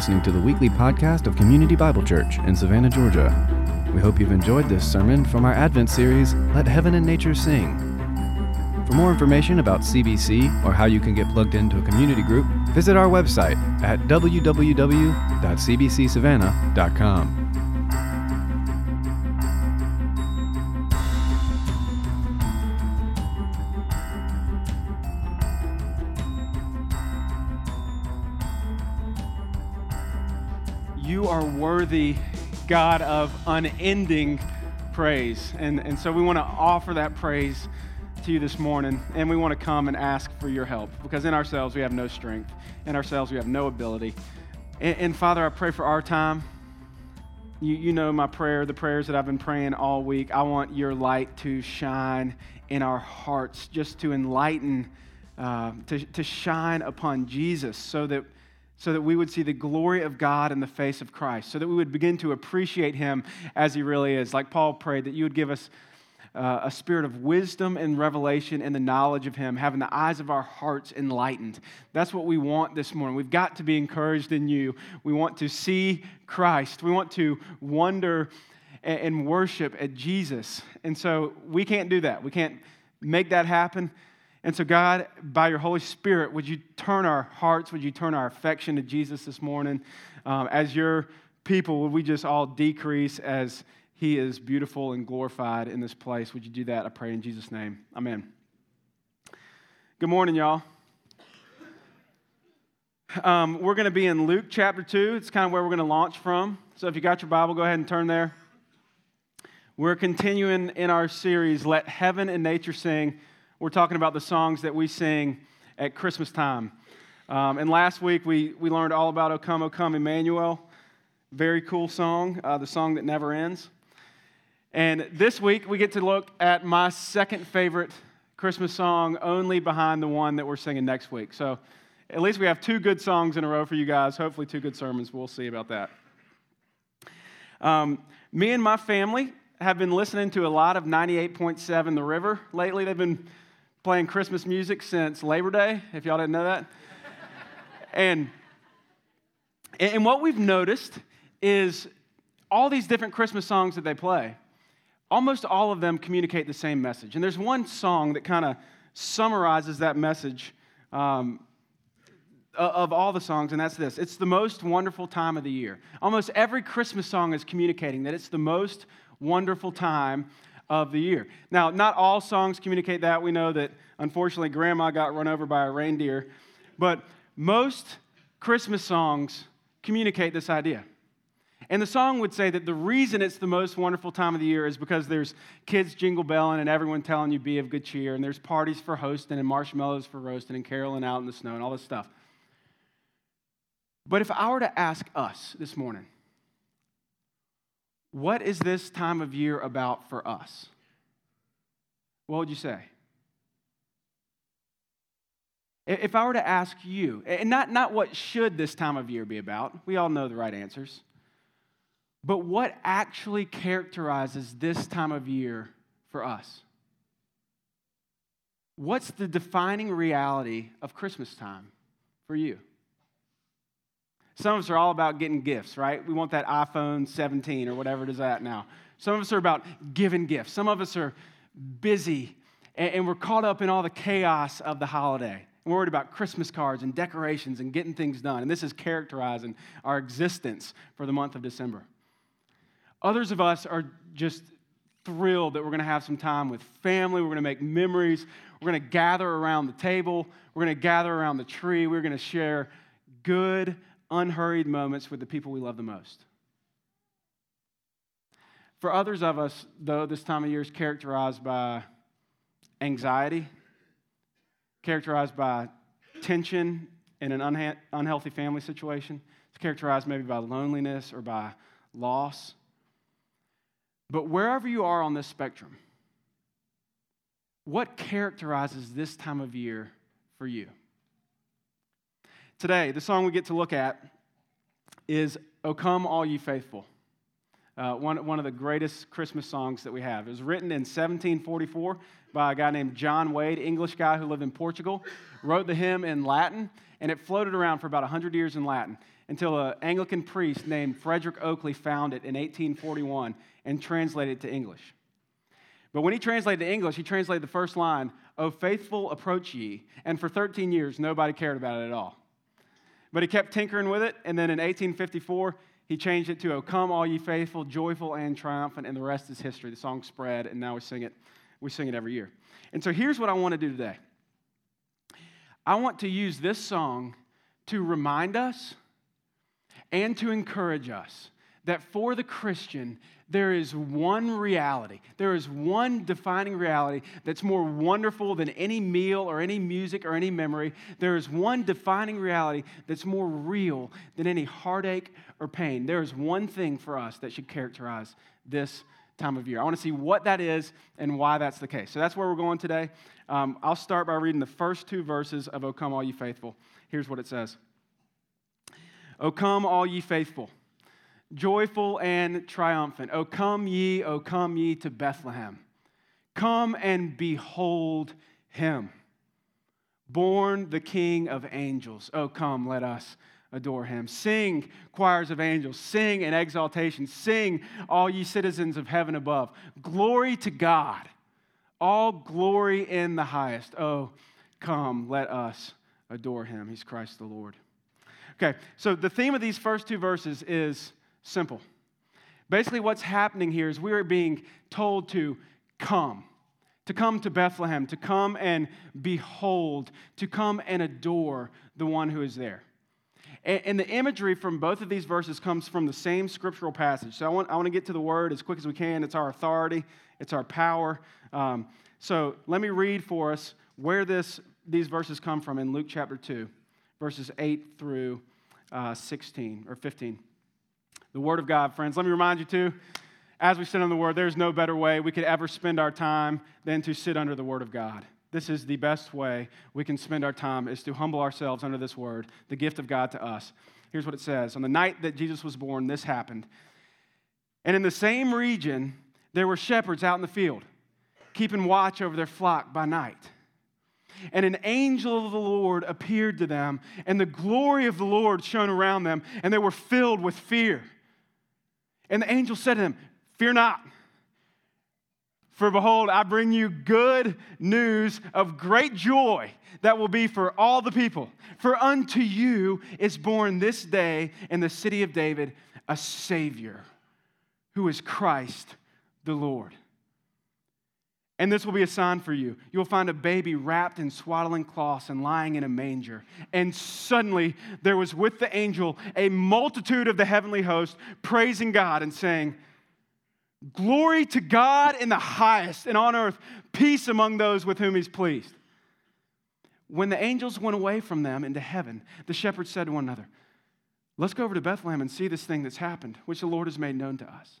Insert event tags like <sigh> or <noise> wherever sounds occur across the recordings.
listening to the weekly podcast of Community Bible Church in Savannah, Georgia. We hope you've enjoyed this sermon from our Advent series, Let Heaven and Nature Sing. For more information about CBC or how you can get plugged into a community group, visit our website at www.cbcsavannah.com. worthy, God, of unending praise. And, and so we want to offer that praise to you this morning, and we want to come and ask for your help because in ourselves we have no strength, in ourselves we have no ability. And, and Father, I pray for our time. You, you know my prayer, the prayers that I've been praying all week. I want your light to shine in our hearts, just to enlighten, uh, to, to shine upon Jesus so that so that we would see the glory of God in the face of Christ, so that we would begin to appreciate him as he really is. Like Paul prayed, that you would give us uh, a spirit of wisdom and revelation and the knowledge of him, having the eyes of our hearts enlightened. That's what we want this morning. We've got to be encouraged in you. We want to see Christ, we want to wonder and worship at Jesus. And so we can't do that. We can't make that happen and so, God, by your Holy Spirit, would you turn our hearts, would you turn our affection to Jesus this morning? Um, as your people, would we just all decrease as he is beautiful and glorified in this place? Would you do that? I pray in Jesus' name. Amen. Good morning, y'all. Um, we're going to be in Luke chapter 2. It's kind of where we're going to launch from. So if you got your Bible, go ahead and turn there. We're continuing in our series, Let Heaven and Nature Sing we're talking about the songs that we sing at Christmas time. Um, and last week we, we learned all about O Come, O Come, Emmanuel. Very cool song, uh, the song that never ends. And this week we get to look at my second favorite Christmas song, only behind the one that we're singing next week. So at least we have two good songs in a row for you guys. Hopefully, two good sermons. We'll see about that. Um, me and my family have been listening to a lot of 98.7 The River lately. They've been playing Christmas music since Labor Day, if y'all didn't know that. and, and what we've noticed is all these different Christmas songs that they play, almost all of them communicate the same message. And there's one song that kind of summarizes that message um, of all the songs, and that's this it's the most wonderful time of the year. Almost every Christmas song is communicating that it's the most wonderful time of the year. Now, not all songs communicate that. We know that unfortunately grandma got run over by a reindeer, but most Christmas songs communicate this idea. And the song would say that the reason it's the most wonderful time of the year is because there's kids jingle belling and everyone telling you be of good cheer, and there's parties for hosting and marshmallows for roasting and caroling out in the snow and all this stuff. But if I were to ask us this morning, what is this time of year about for us? What would you say? If I were to ask you, and not, not what should this time of year be about, we all know the right answers, but what actually characterizes this time of year for us? What's the defining reality of Christmas time for you? Some of us are all about getting gifts, right? We want that iPhone 17 or whatever it is at now. Some of us are about giving gifts. Some of us are busy and, we're caught up in all the chaos of the holiday. We're worried about Christmas cards and decorations and getting things done. And this is characterizing our existence for the month of December. Others of us are just thrilled that we're going to have some time with family. We're going to make memories. We're going to gather around the table. We're going to gather around the tree. We're going to share good, unhurried moments with the people we love the most. For others of us, though, this time of year is characterized by anxiety, characterized by tension in an unha- unhealthy family situation. It's characterized maybe by loneliness or by loss. But wherever you are on this spectrum, what characterizes this time of year for you? Today, the song we get to look at is O Come All Ye Faithful, uh, one, one of the greatest Christmas songs that we have. It was written in 1744 by a guy named John Wade, English guy who lived in Portugal, wrote the hymn in Latin, and it floated around for about 100 years in Latin. until an Anglican priest named Frederick Oakeley found it in 1841 and translated it to English. But when he translated to English, he translated the first line, O faithful, approach ye. And for 13 years, nobody cared about it at all. But he kept tinkering with it, and then in 1854, he changed it to, O come, all ye faithful, joyful and triumphant, and the rest is history. The song spread, and now we sing it. We sing it every year. And so here's what I want to do today. I want to use this song to remind us and to encourage us that for the Christian, there is one reality. There is one defining reality that's more wonderful than any meal or any music or any memory. There is one defining reality that's more real than any heartache or pain. There is one thing for us that should characterize this time of year. I want to see what that is and why that's the case. So that's where we're going today. Um, I'll start by reading the first two verses of O Come All Ye Faithful. Here's what it says O come, all ye faithful joyful and triumphant. O come ye, O come ye to Bethlehem. Come and behold him, born the King of angels. Oh, come, let us adore him. Sing, choirs of angels, sing in exaltation, sing, all ye citizens of heaven above. Glory to God, all glory in the highest. Oh, come, let us adore him. He's Christ the Lord. Okay, so the theme of these first two verses is Simple. Basically, what's happening here is we are being told to come, to come to Bethlehem, to come and behold, to come and adore the one who is there. And the imagery from both of these verses comes from the same scriptural passage. So I want, I want to get to the word as quick as we can. It's our authority, it's our power. Um, so let me read for us where this, these verses come from in Luke chapter 2, verses 8 through uh, 16 or 15 the Word of God, friends. Let me remind you, too, as we sit on the Word, there's no better way we could ever spend our time than to sit under the Word of God. This is the best way we can spend our time is to humble ourselves under this word, the gift of God to us. Here's what it says. On the night that Jesus was born, this happened. And in the same region, there were shepherds out in the field, keeping watch over their flock by night. And an angel of the Lord appeared to them, and the glory of the Lord shone around them, and they were filled with fear. And the angel said to him, Fear not. For behold, I bring you good news of great joy that will be for all the people. For unto you is born this day in the city of David a Savior who is Christ the Lord. And this will be a sign for you. You will find a baby wrapped in swaddling cloths and lying in a manger. And suddenly there was with the angel a multitude of the heavenly host praising God and saying, Glory to God in the highest, and on earth, peace among those with whom he's pleased. When the angels went away from them into heaven, the shepherds said to one another, Let's go over to Bethlehem and see this thing that's happened, which the Lord has made known to us.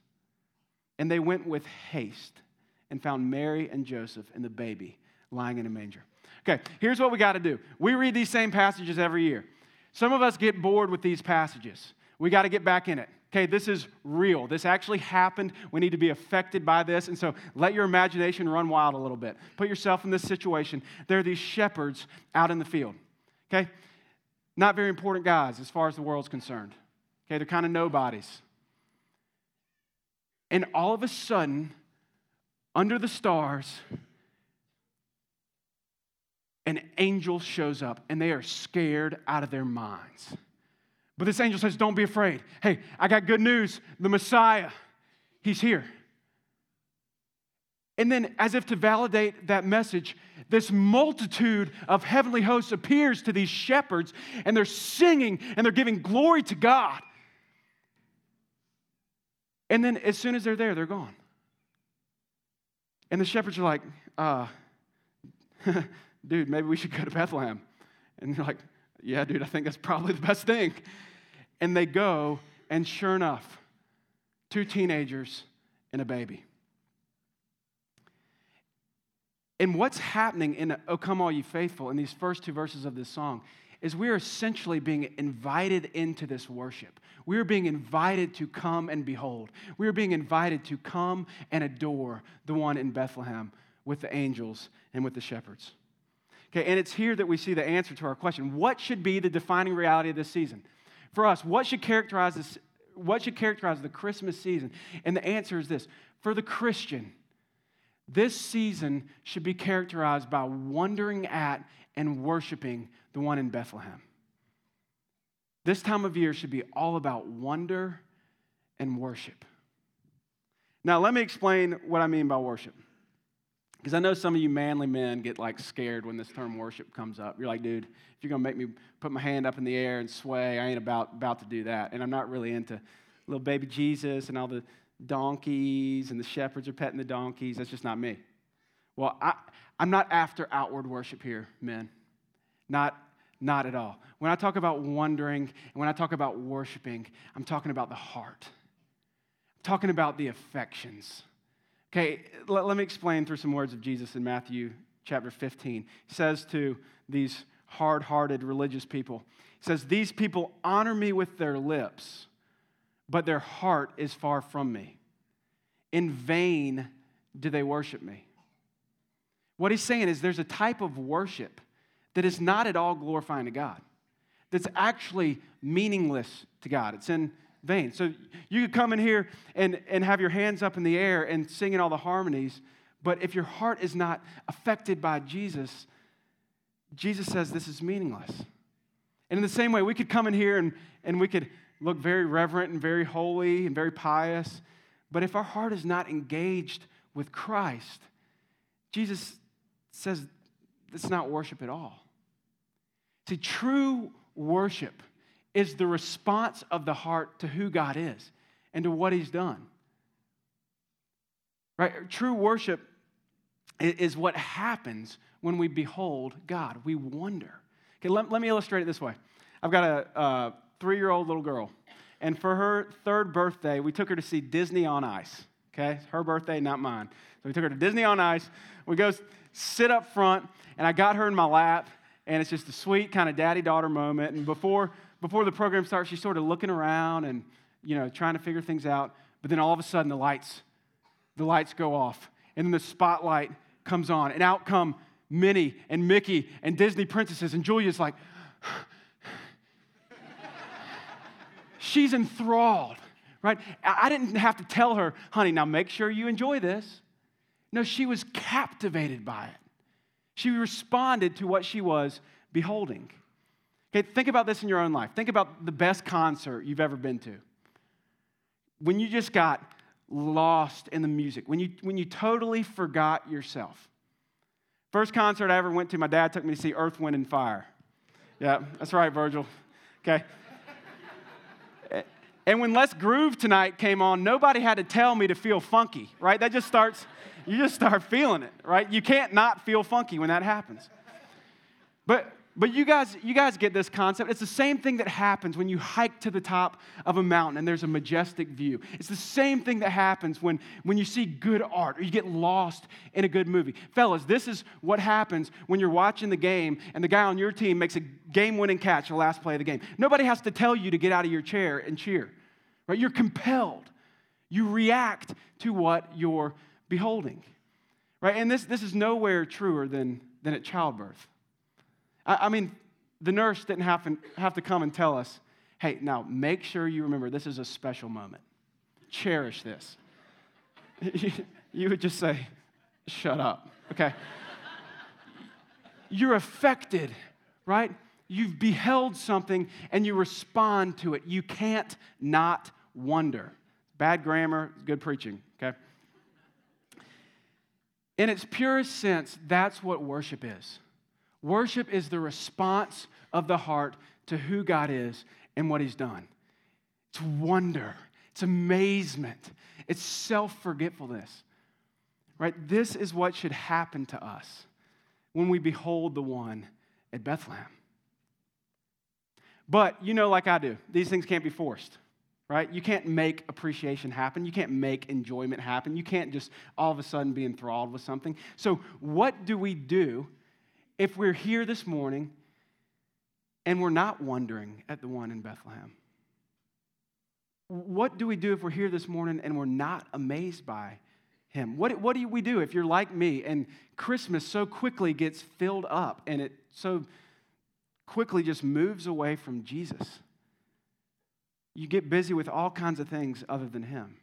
And they went with haste and found Mary and Joseph and the baby lying in a manger. Okay, here's what we got to do. We read these same passages every year. Some of us get bored with these passages. We got to get back in it. Okay, this is real. This actually happened. We need to be affected by this. And so let your imagination run wild a little bit. Put yourself in this situation. There are these shepherds out in the field. Okay? Not very important guys as far as the world's concerned. Okay, they're kind of nobodies. And all of a sudden, under the stars, an angel shows up and they are scared out of their minds. But this angel says, Don't be afraid. Hey, I got good news. The Messiah, he's here. And then, as if to validate that message, this multitude of heavenly hosts appears to these shepherds and they're singing and they're giving glory to God. And then, as soon as they're there, they're gone. And the shepherds are like, uh, <laughs> dude, maybe we should go to Bethlehem. And they're like, yeah, dude, I think that's probably the best thing. And they go, and sure enough, two teenagers and a baby. And what's happening in O Come All You Faithful in these first two verses of this song is we are essentially being invited into this worship. We are being invited to come and behold. We are being invited to come and adore the one in Bethlehem with the angels and with the shepherds. Okay, and it's here that we see the answer to our question what should be the defining reality of this season? For us, what should characterize this? What should characterize the Christmas season? And the answer is this for the Christian, this season should be characterized by wondering at and worshiping the one in Bethlehem. This time of year should be all about wonder and worship. Now, let me explain what I mean by worship. Because I know some of you manly men get like scared when this term worship comes up. You're like, dude, if you're gonna make me put my hand up in the air and sway, I ain't about, about to do that. And I'm not really into little baby Jesus and all the donkeys and the shepherds are petting the donkeys. That's just not me. Well, I, I'm not after outward worship here, men. Not, not at all. When I talk about wondering and when I talk about worshiping, I'm talking about the heart. I'm talking about the affections. Okay, let, let me explain through some words of Jesus in Matthew chapter 15. He says to these hard hearted religious people, He says, These people honor me with their lips, but their heart is far from me. In vain do they worship me. What he's saying is there's a type of worship that is not at all glorifying to God, that's actually meaningless to God. It's in vain. So you could come in here and, and have your hands up in the air and sing in all the harmonies, but if your heart is not affected by Jesus, Jesus says this is meaningless. And in the same way, we could come in here and, and we could look very reverent and very holy and very pious, but if our heart is not engaged with Christ, Jesus says it's not worship at all. See, true worship is the response of the heart to who God is and to what He's done. Right? True worship is what happens when we behold God. We wonder. Okay, let, let me illustrate it this way. I've got a, a three year old little girl, and for her third birthday, we took her to see Disney on Ice. Okay, her birthday, not mine. So we took her to Disney on Ice. We go sit up front, and I got her in my lap, and it's just a sweet kind of daddy daughter moment. And before before the program starts, she's sort of looking around and, you know, trying to figure things out. But then all of a sudden, the lights, the lights go off. And then the spotlight comes on. And out come Minnie and Mickey and Disney princesses. And Julia's like, <sighs> she's enthralled, right? I didn't have to tell her, honey, now make sure you enjoy this. No, she was captivated by it. She responded to what she was beholding. Okay, think about this in your own life. Think about the best concert you've ever been to. When you just got lost in the music, when you, when you totally forgot yourself. First concert I ever went to, my dad took me to see Earth, Wind, and Fire. Yeah, that's right, Virgil. Okay. And when Let's Groove Tonight came on, nobody had to tell me to feel funky, right? That just starts, you just start <laughs> feeling it, right? You can't not feel funky when that happens. But but you guys, you guys get this concept. It's the same thing that happens when you hike to the top of a mountain and there's a majestic view. It's the same thing that happens when, when you see good art or you get lost in a good movie. Fellas, this is what happens when you're watching the game and the guy on your team makes a game winning catch the last play of the game. Nobody has to tell you to get out of your chair and cheer, right? You're compelled. You react to what you're beholding, right? And this, this is nowhere truer than, than at childbirth I, I mean, the nurse didn't have to, have to come and tell us, hey, now make sure you remember this is a special moment. Cherish this. <laughs> you would just say, shut up, okay? You're affected, right? You've beheld something and you respond to it. You can't not wonder. Bad grammar, good preaching, okay? In its purest sense, that's what worship is. Worship is the response of the heart to who God is and what He's done. It's wonder, it's amazement, it's self forgetfulness. Right? This is what should happen to us when we behold the one at Bethlehem. But you know, like I do, these things can't be forced, right? You can't make appreciation happen. You can't make enjoyment happen. You can't just all of a sudden be enthralled with something. So, what do we do if we're here this morning and we're not wondering at the one in Bethlehem? What do we do if we're here this morning and we're not amazed by him? What, what do we do if you're like me and Christmas so quickly gets filled up and it so quickly just moves away from Jesus? you get busy with all kinds of things other than Him.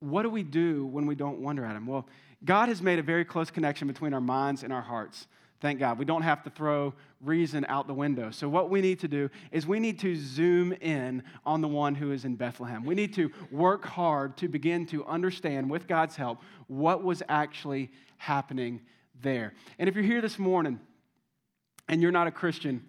What do we do when we don't wonder at Him? Well, God has made a very close connection between our minds and our hearts. Thank God. We don't have to throw reason out the window. So, what we need to do is we need to zoom in on the one who is in Bethlehem. We need to work hard to begin to understand, with God's help, what was actually happening there. And if you're here this morning and you're not a Christian,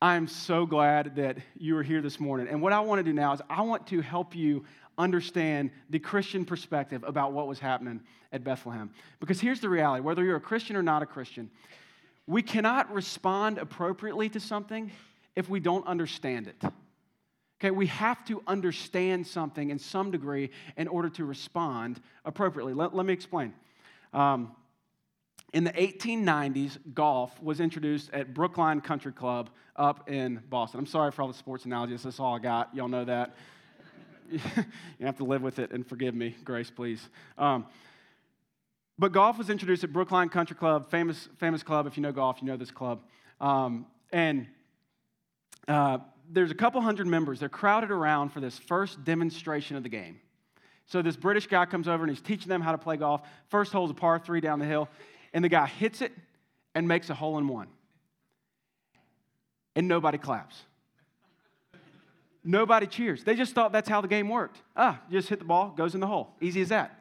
I'm so glad that you are here this morning. And what I want to do now is I want to help you understand the Christian perspective about what was happening at Bethlehem. Because here's the reality whether you're a Christian or not a Christian, we cannot respond appropriately to something if we don't understand it. Okay, we have to understand something in some degree in order to respond appropriately. Let, let me explain. Um, in the 1890s, golf was introduced at Brookline Country Club up in Boston. I'm sorry for all the sports analogies. That's all I got. Y'all know that. <laughs> you have to live with it and forgive me. Grace, please. Um, but golf was introduced at Brookline Country Club, famous, famous club. If you know golf, you know this club. Um, and uh, there's a couple hundred members. They're crowded around for this first demonstration of the game. So this British guy comes over and he's teaching them how to play golf. First hole's a par three down the hill, and the guy hits it and makes a hole in one. And nobody claps. Nobody cheers. They just thought that's how the game worked. Ah, just hit the ball, goes in the hole. Easy as that.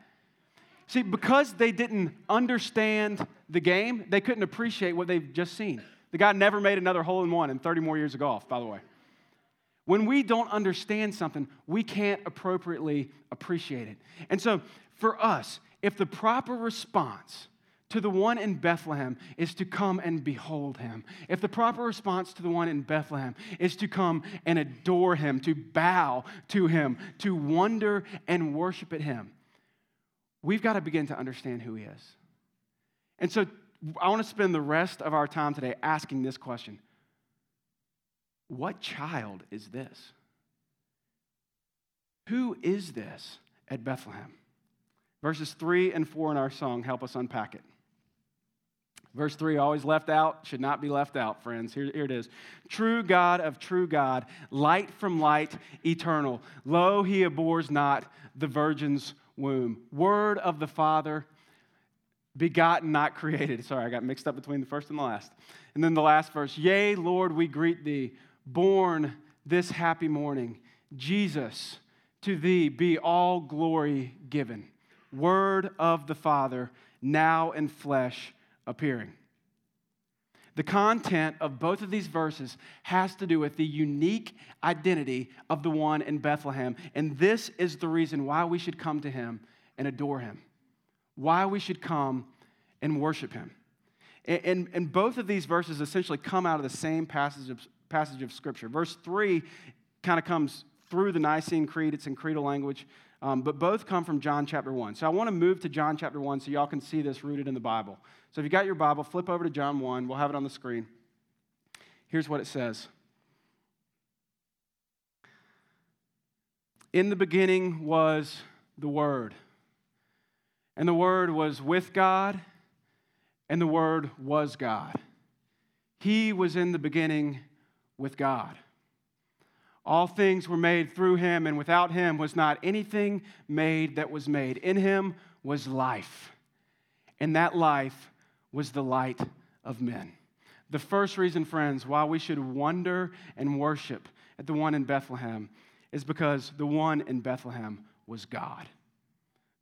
See, because they didn't understand the game, they couldn't appreciate what they've just seen. The guy never made another hole in one in 30 more years of golf, by the way. When we don't understand something, we can't appropriately appreciate it. And so, for us, if the proper response to the one in Bethlehem is to come and behold him, if the proper response to the one in Bethlehem is to come and adore him, to bow to him, to wonder and worship at him, we've got to begin to understand who He is. And so I want to spend the rest of our time today asking this question What child is this? Who is this at Bethlehem? Verses 3 and 4 in our song help us unpack it. Verse 3, always left out, should not be left out, friends. Here, here, it is. True God of true God, light from light, eternal. Lo, he abhors not the virgin's womb. Word of the Father, begotten, not created. Sorry, I got mixed up between the first and the last. And then the last verse Yea, Lord, we greet thee, born this happy morning. Jesus, to thee be all glory given. Word of the Father, now in flesh appearing. The content of both of these verses has to do with the unique identity of the one in Bethlehem. And this is the reason why we should come to him and adore him, why we should come and worship him. And, and, and both of these verses essentially come out of the same passage of, passage of Scripture. Verse 3 kind of comes through the Nicene Creed, it's in creedal language, um, but both come from John chapter 1. So I want to move to John chapter 1 so y'all can see this rooted in the Bible. So if you got your Bible, flip over to John 1. We'll have it on the screen. Here's what it says In the beginning was the Word, and the Word was with God, and the Word was God. He was in the beginning with God. All things were made through him, and without him was not anything made that was made. In him was life, and that life was the light of men. The first reason, friends, why we should wonder and worship at the one in Bethlehem is because the one in Bethlehem was God.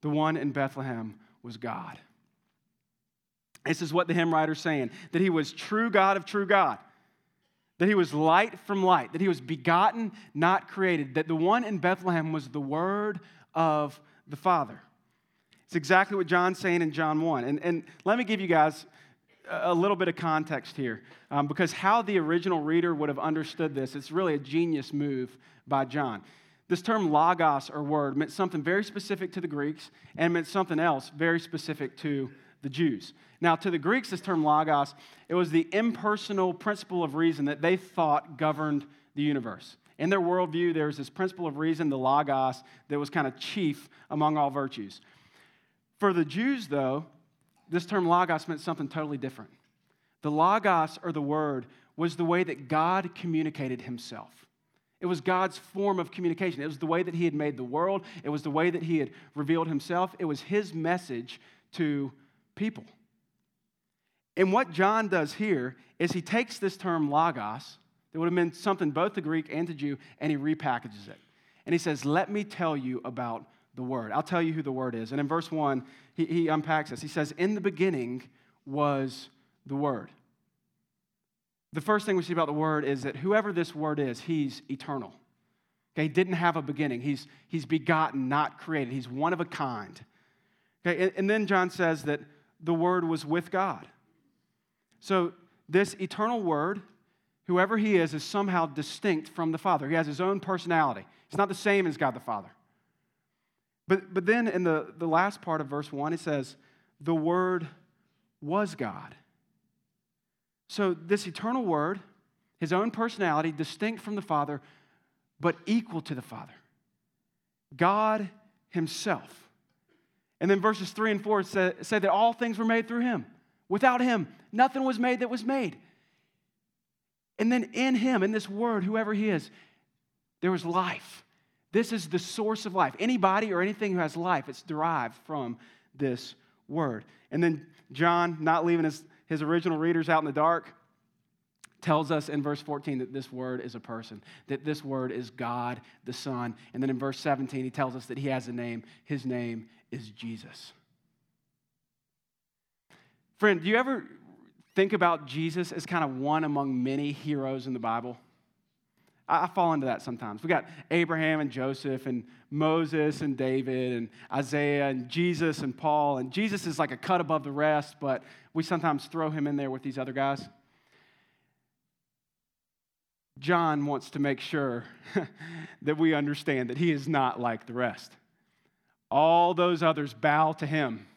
The one in Bethlehem was God. This is what the hymn writer's saying that he was true God of true God, that he was light from light, that he was begotten, not created, that the one in Bethlehem was the Word of the Father. It's exactly what John's saying in John 1. And, and let me give you guys a little bit of context here, um, because how the original reader would have understood this, it's really a genius move by John. This term logos or word meant something very specific to the Greeks and meant something else very specific to the Jews. Now, to the Greeks, this term logos, it was the impersonal principle of reason that they thought governed the universe. In their worldview, there was this principle of reason, the logos, that was kind of chief among all virtues. For the Jews, though, this term logos meant something totally different. The logos, or the word, was the way that God communicated himself. It was God's form of communication. It was the way that He had made the world, it was the way that He had revealed Himself. It was His message to people. And what John does here is he takes this term logos, that would have meant something both to Greek and to Jew, and he repackages it. And he says, Let me tell you about the Word. I'll tell you who the Word is. And in verse 1, he, he unpacks this. He says, In the beginning was the Word. The first thing we see about the Word is that whoever this Word is, he's eternal. Okay, he didn't have a beginning. He's, he's begotten, not created. He's one of a kind. Okay, and, and then John says that the Word was with God. So this eternal Word, whoever he is, is somehow distinct from the Father. He has his own personality. He's not the same as God the Father. But, but then in the, the last part of verse 1, it says, The Word was God. So, this eternal Word, his own personality, distinct from the Father, but equal to the Father. God Himself. And then verses 3 and 4 say, say that all things were made through Him. Without Him, nothing was made that was made. And then in Him, in this Word, whoever He is, there was life. This is the source of life. Anybody or anything who has life, it's derived from this word. And then John, not leaving his, his original readers out in the dark, tells us in verse 14 that this word is a person, that this word is God the Son. And then in verse 17, he tells us that he has a name. His name is Jesus. Friend, do you ever think about Jesus as kind of one among many heroes in the Bible? I, fall into that sometimes. We got Abraham and Joseph and Moses and David and Isaiah and Jesus and Paul. And Jesus is like a cut above the rest, but we sometimes throw him in there with these other guys. John wants to make sure <laughs> that we understand that he is not like the rest. All those others bow to him.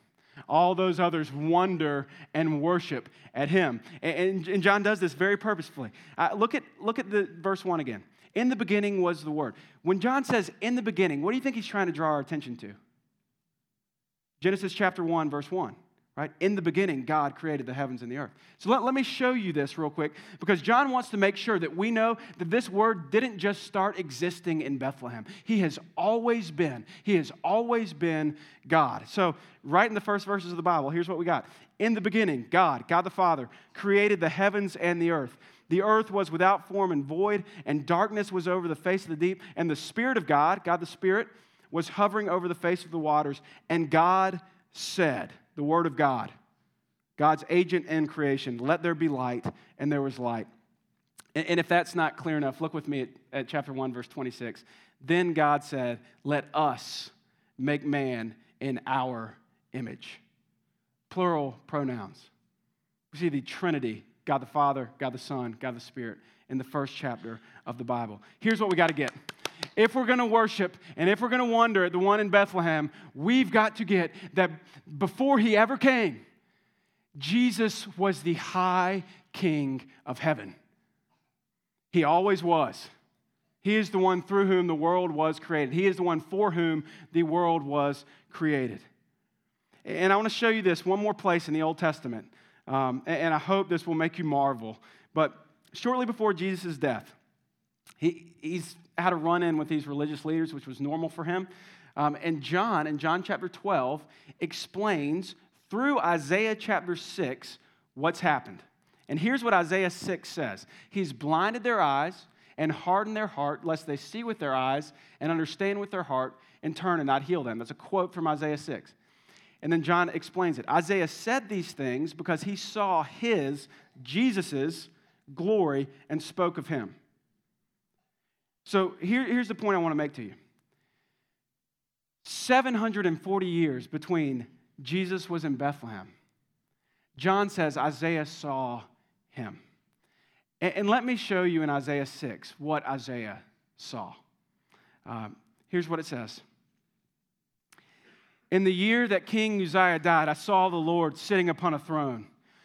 All those others wonder and worship at him. And, and John does this very purposefully. Uh, look, at, look at the verse 1 again. In the beginning was the Word. When John says in the beginning, what do you think he's trying to draw our attention to? Genesis chapter 1, verse 1 right? In the beginning, God created the heavens and the earth. So let, let me show you this real quick because John wants to make sure that we know that this word didn't just start existing in Bethlehem. He has always been, He has always been God. So, right in the first verses of the Bible, here's what we got. In the beginning, God, God the Father, created the heavens and the earth. The earth was without form and void, and darkness was over the face of the deep, and the Spirit of God, God the Spirit, was hovering over the face of the waters, and God said, the Word of God, God's agent in creation. Let there be light, and there was light. And, and if that's not clear enough, look with me at, at chapter 1, verse 26. Then God said, Let us make man in our image. Plural pronouns. We see the Trinity God the Father, God the Son, God the Spirit in the first chapter of the Bible. Here's what we got to get if we're going to worship and if we're going to wonder at the one in Bethlehem, we've got to get that before he ever came, Jesus was the high king of heaven. He always was. He is the one through whom the world was created. He is the one for whom the world was created. And I want to show you this one more place in the Old Testament. Um, and I hope this will make you marvel. But shortly before Jesus' death, he, he's had a run in with these religious leaders, which was normal for him. Um, and John, in John chapter 12, explains through Isaiah chapter 6 what's happened. And here's what Isaiah 6 says He's blinded their eyes and hardened their heart, lest they see with their eyes and understand with their heart and turn and not heal them. That's a quote from Isaiah 6. And then John explains it. Isaiah said these things because he saw his, Jesus's, glory and spoke of him. So here, here's the point I want to make to you 740 years between Jesus was in Bethlehem. John says Isaiah saw him. And, and let me show you in Isaiah 6 what Isaiah saw. Um, here's what it says. In the year that King Uzziah died, I saw the Lord sitting upon a throne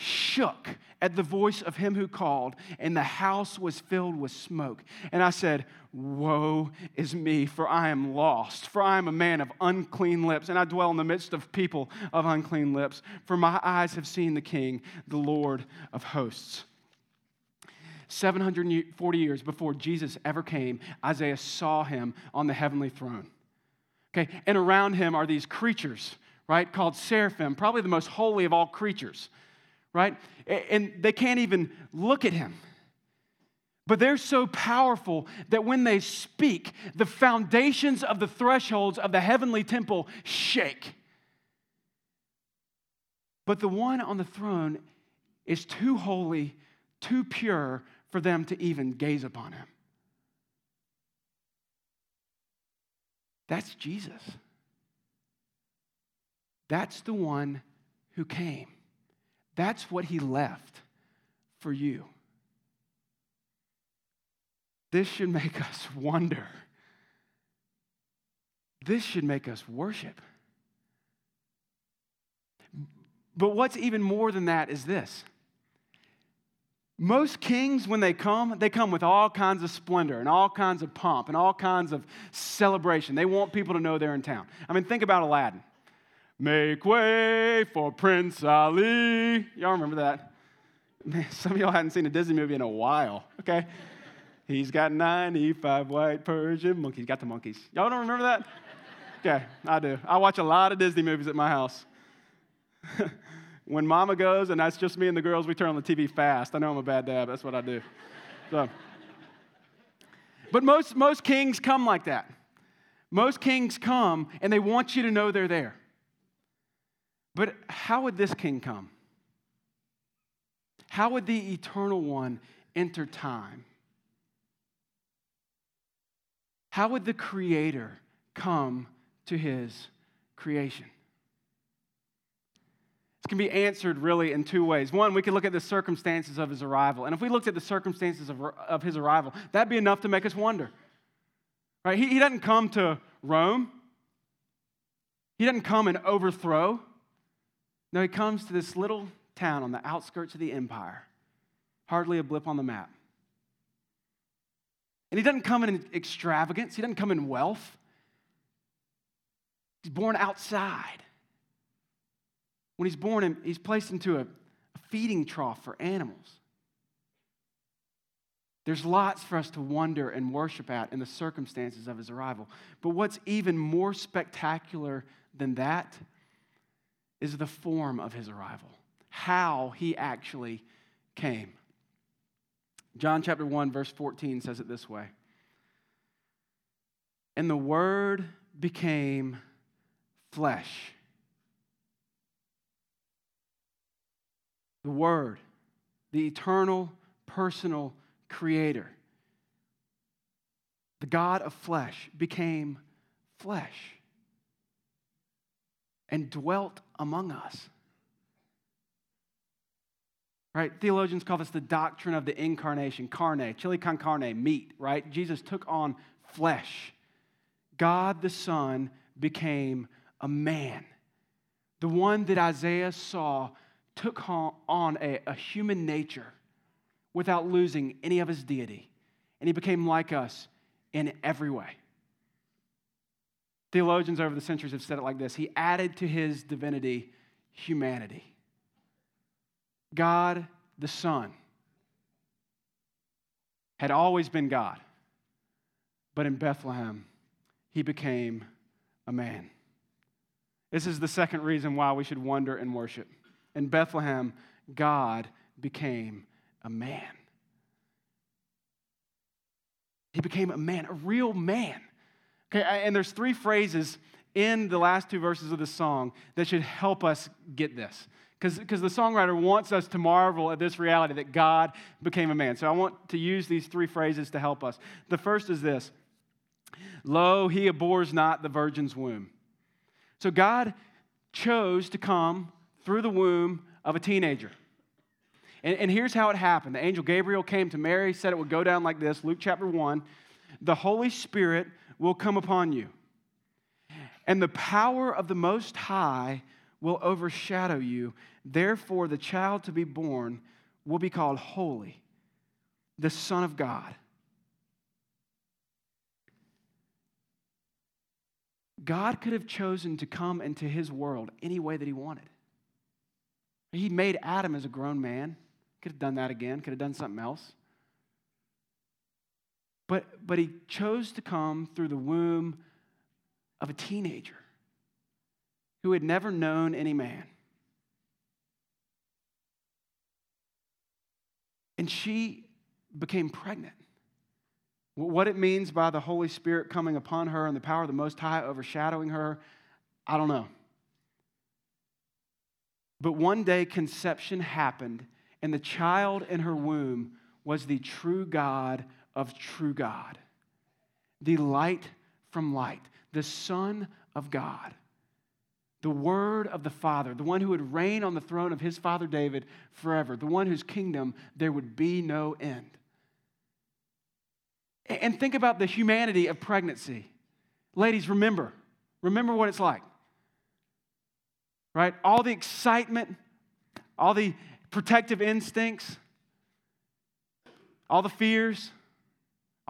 shook at the voice of him who called, and the house was filled with smoke. And I said, Woe is me, for I am lost, for I am a man of unclean lips, and I dwell in the midst of people of unclean lips. For my eyes have seen the King, the Lord of hosts. 740 years before Jesus ever came, Isaiah saw him on the heavenly throne. Okay, and around him are these creatures, right, called seraphim, probably the most holy of all creatures right? And they can't even look at him. But they're so powerful that when they speak, the foundations of the thresholds of the heavenly temple shake. But the one on the throne is too holy, too pure for them to even gaze upon him. That's Jesus. That's the one who came. That's what he left for you. This should make us wonder. This should make us worship. But what's even more than that is this. Most kings, when they come, they come with all kinds of splendor and all kinds of pomp and all kinds of celebration. They want people to know they're in town. I mean, think about Aladdin. Make way for Prince Ali. Y'all remember that? Man, <laughs> some of y'all hadn't seen a Disney movie in a while, okay? He's got 95 white Persian monkeys. Got the monkeys. Y'all don't remember that? Okay, I do. I watch a lot of Disney movies at my house. <laughs> when mama goes and that's just me and the girls, we turn on the TV fast. I know I'm a bad dad, that's what I do. So. But most, most kings come like that. Most kings come and they want you to know they're there. But how would this king come? How would the eternal one enter time? How would the creator come to his creation? This can be answered really in two ways. One, we can look at the circumstances of his arrival. And if we looked at the circumstances of, of his arrival, that'd be enough to make us wonder. Right? He, he doesn't come to Rome, he doesn't come and overthrow. No, he comes to this little town on the outskirts of the empire, hardly a blip on the map. And he doesn't come in extravagance, he doesn't come in wealth. He's born outside. When he's born, he's placed into a feeding trough for animals. There's lots for us to wonder and worship at in the circumstances of his arrival. But what's even more spectacular than that is the form of his arrival, how he actually came. John chapter 1, verse 14 says it this way And the Word became flesh. The Word, the eternal, personal Creator, the God of flesh, became flesh and dwelt among us. Right? Theologians call this the doctrine of the incarnation, carne, chili con carne, meat, right? Jesus took on flesh. God the Son became a man. The one that Isaiah saw took on a, a human nature without losing any of his deity. And he became like us in every way. Theologians over the centuries have said it like this He added to his divinity humanity. God the Son had always been God, but in Bethlehem, he became a man. This is the second reason why we should wonder and worship. In Bethlehem, God became a man. He became a man, a real man. Okay, and there's three phrases in the last two verses of the song that should help us get this. Because the songwriter wants us to marvel at this reality that God became a man. So I want to use these three phrases to help us. The first is this Lo, he abhors not the virgin's womb. So God chose to come through the womb of a teenager. And, and here's how it happened the angel Gabriel came to Mary, said it would go down like this Luke chapter 1. The Holy Spirit will come upon you. And the power of the Most High will overshadow you. Therefore, the child to be born will be called Holy, the Son of God. God could have chosen to come into his world any way that he wanted. He made Adam as a grown man. Could have done that again, could have done something else. But, but he chose to come through the womb of a teenager who had never known any man. And she became pregnant. What it means by the Holy Spirit coming upon her and the power of the Most High overshadowing her, I don't know. But one day conception happened, and the child in her womb was the true God of true God, the light from light, the Son of God, the Word of the Father, the one who would reign on the throne of his father David forever, the one whose kingdom there would be no end. And think about the humanity of pregnancy. Ladies, remember, remember what it's like. Right? All the excitement, all the protective instincts, all the fears,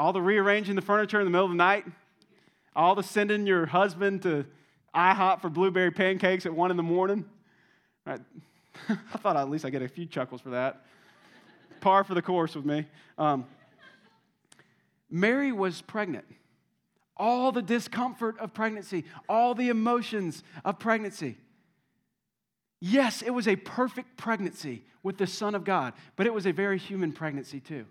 all the rearranging the furniture in the middle of the night, all the sending your husband to IHOP for blueberry pancakes at one in the morning. Right? <laughs> I thought at least I get a few chuckles for that. Par for the course with me. Um, Mary was pregnant. All the discomfort of pregnancy, all the emotions of pregnancy. Yes, it was a perfect pregnancy with the Son of God, but it was a very human pregnancy too.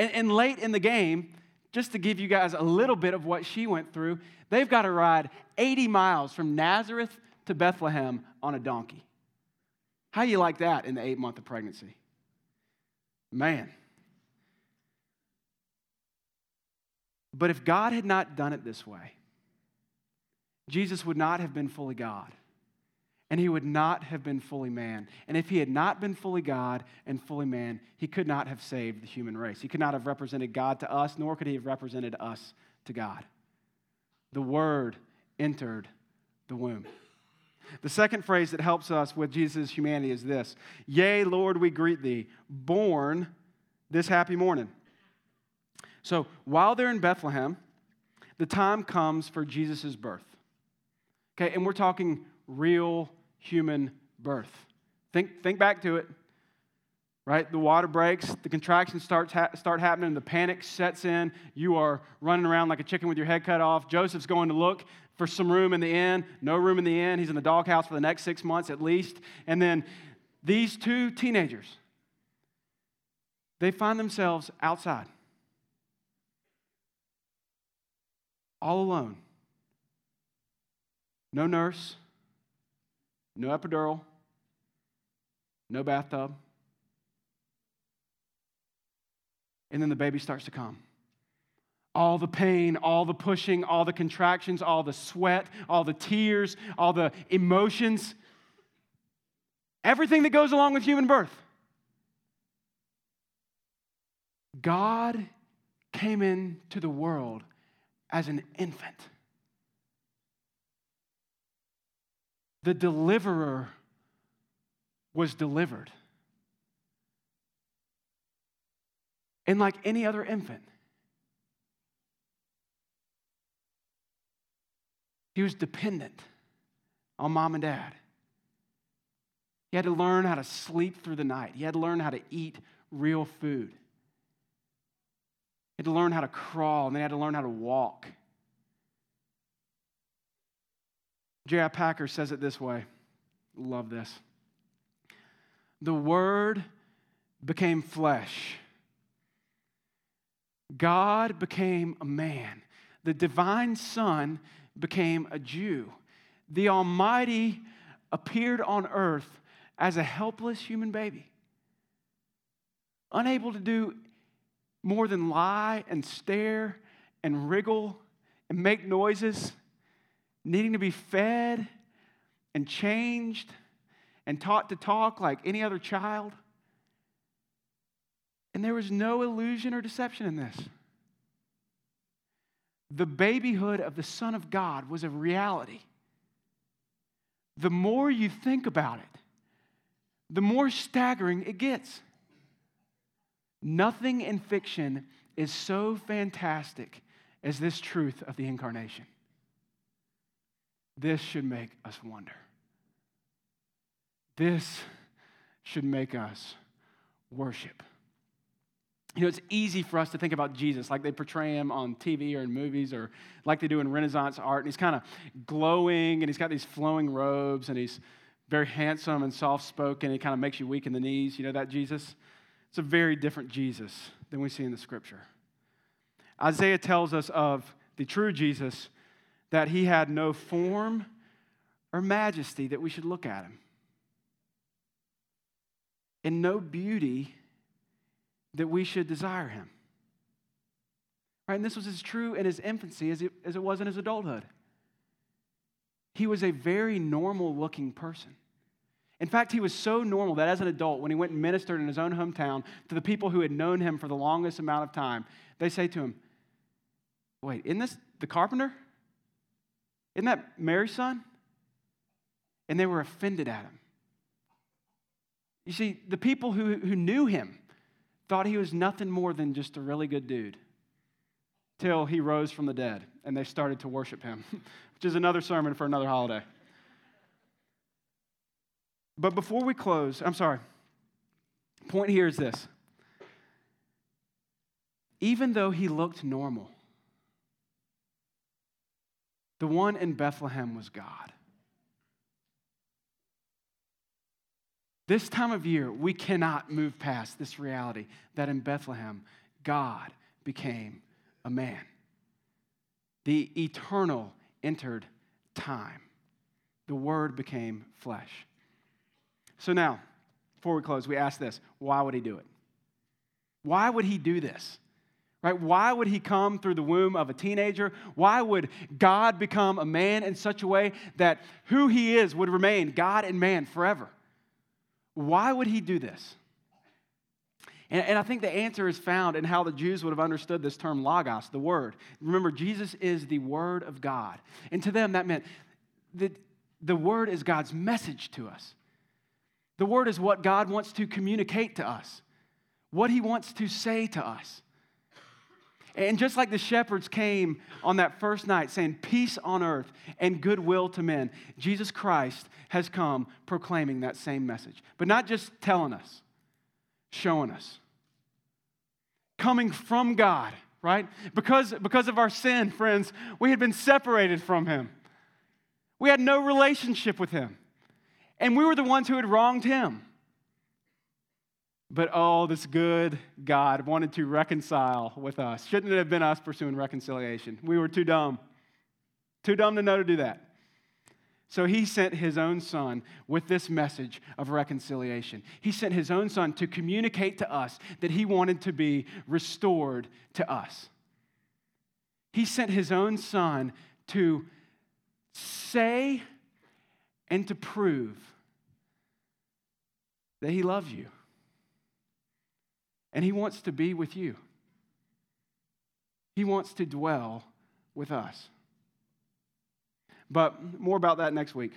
And, and, late in the game, just to give you guys a little bit of what she went through, they've got to ride 80 miles from Nazareth to Bethlehem on a donkey. How you like that in the eight month of pregnancy? Man. But if God had not done it this way, Jesus would not have been fully God and he would not have been fully man. And if he had not been fully God and fully man, he could not have saved the human race. He could not have represented God to us, nor could he have represented us to God. The Word entered the womb. The second phrase that helps us with Jesus' humanity is this Yea, Lord, we greet thee, born this happy morning. So while they're in Bethlehem, the time comes for Jesus' birth. Okay, and we're talking real human birth. Think, think back to it. Right? The water breaks, the contractions start, ha- start happening, the panic sets in. You are running around like a chicken with your head cut off. Joseph's going to look for some room in the inn. No room in the inn. He's in the doghouse for the next six months at least. And then these two teenagers, they find themselves outside, all alone. No nurse, no epidural, no bathtub. And then the baby starts to come. All the pain, all the pushing, all the contractions, all the sweat, all the tears, all the emotions, everything that goes along with human birth. God came into the world as an infant. The deliverer was delivered. And like any other infant, he was dependent on mom and dad. He had to learn how to sleep through the night, he had to learn how to eat real food. He had to learn how to crawl, and then he had to learn how to walk. J.I. Packer says it this way. Love this. The Word became flesh. God became a man. The divine Son became a Jew. The Almighty appeared on earth as a helpless human baby, unable to do more than lie and stare and wriggle and make noises needing to be fed and changed and taught to talk like any other child. And there was no illusion or deception in this. The babyhood of the Son of God was a reality. the more you think about it, the more staggering it gets. Nothing in fiction is so fantastic as this truth of the incarnation. This should make us wonder. This should make us worship. You know, it's easy for us to think about Jesus like they portray him on TV or in movies or like they do in Renaissance art. And he's kind of glowing and he's got these flowing robes and he's very handsome and soft spoken. He kind of makes you weak in the knees. You know that Jesus? It's a very different Jesus than we see in the scripture. Isaiah tells us of the true Jesus that he had no form or majesty that we should look at him, and no beauty that we should desire him. Right? And this was as true in his infancy as it, as it was in his adulthood. He was a very normal looking person. In fact, he was so normal that as an adult, when he went and ministered in his own hometown to the people who had known him for the longest amount of time, they say to him, Wait, isn't this the carpenter? Isn't that Mary's son? And they were offended at him. You see, the people who, who knew him thought he was nothing more than just a really good dude till he rose from the dead and they started to worship him, <laughs> which is another sermon for another holiday. But before we close, I'm sorry, point here is this. Even though he looked normal, the one in Bethlehem was God. This time of year, we cannot move past this reality that in Bethlehem, God became a man. The eternal entered time. The Word became flesh. So now, before we close, we ask this why would he do it? Why would he do this? Right? Why would he come through the womb of a teenager? Why would God become a man in such a way that who he is would remain God and man forever? Why would he do this? And, and, I think the answer is found in how the Jews would have understood this term logos, the word. Remember, Jesus is the word of God. And to them, that meant that the word is God's message to us. The word is what God wants to communicate to us, what he wants to say to us. And just like the shepherds came on that first night saying, Peace on earth and goodwill to men, Jesus Christ has come proclaiming that same message. But not just telling us, showing us. Coming from God, right? Because, because of our sin, friends, we had been separated from Him. We had no relationship with Him. And we were the ones who had wronged Him. But oh, this good God wanted to reconcile with us. Shouldn't it have been us pursuing reconciliation? We were too dumb. Too dumb to know to do that. So he sent his own son with this message of reconciliation. He sent his own son to communicate to us that he wanted to be restored to us. He sent his own son to say and to prove that he loves you and He wants to be with you. He wants to dwell with us. But more about that next week.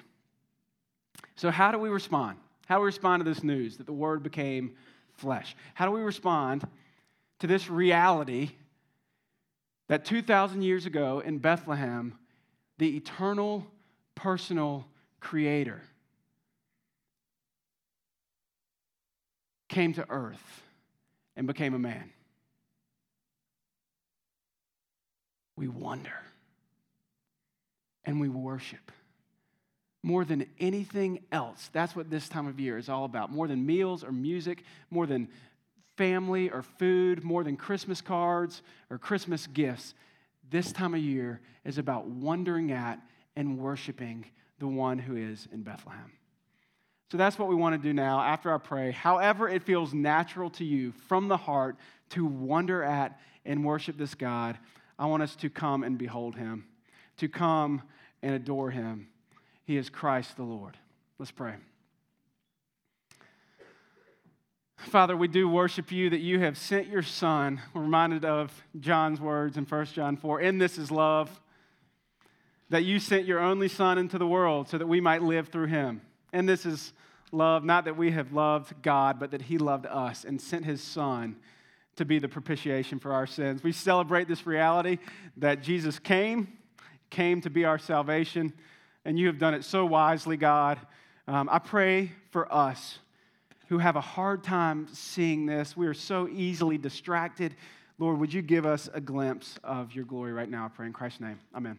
So, how do we respond? How do we respond to this news that the Word became flesh? How do we respond to this reality that 2,000 years ago in Bethlehem, the eternal, personal Creator came to earth? And became a man. We wonder and we worship more than anything else. That's what this time of year is all about. More than meals or music, more than family or food, more than Christmas cards or Christmas gifts. This time of year is about wondering at and worshiping the one who is in Bethlehem. So that's what we want to do now after I pray. However, it feels natural to you from the heart to wonder at and worship this God, I want us to come and behold him, to come and adore him. He is Christ the Lord. Let's pray. Father, we do worship you that you have sent your Son. We're reminded of John's words in 1 John 4 In this is love that you sent your only Son into the world so that we might live through him. And this is love, not that we have loved God, but that he loved us and sent his Son to be the propitiation for our sins. We celebrate this reality that Jesus came, came to be our salvation, and you have done it so wisely, God. Um, I pray for us who have a hard time seeing this. We are so easily distracted. Lord, would you give us a glimpse of your glory right now? I pray in Christ's name. Amen.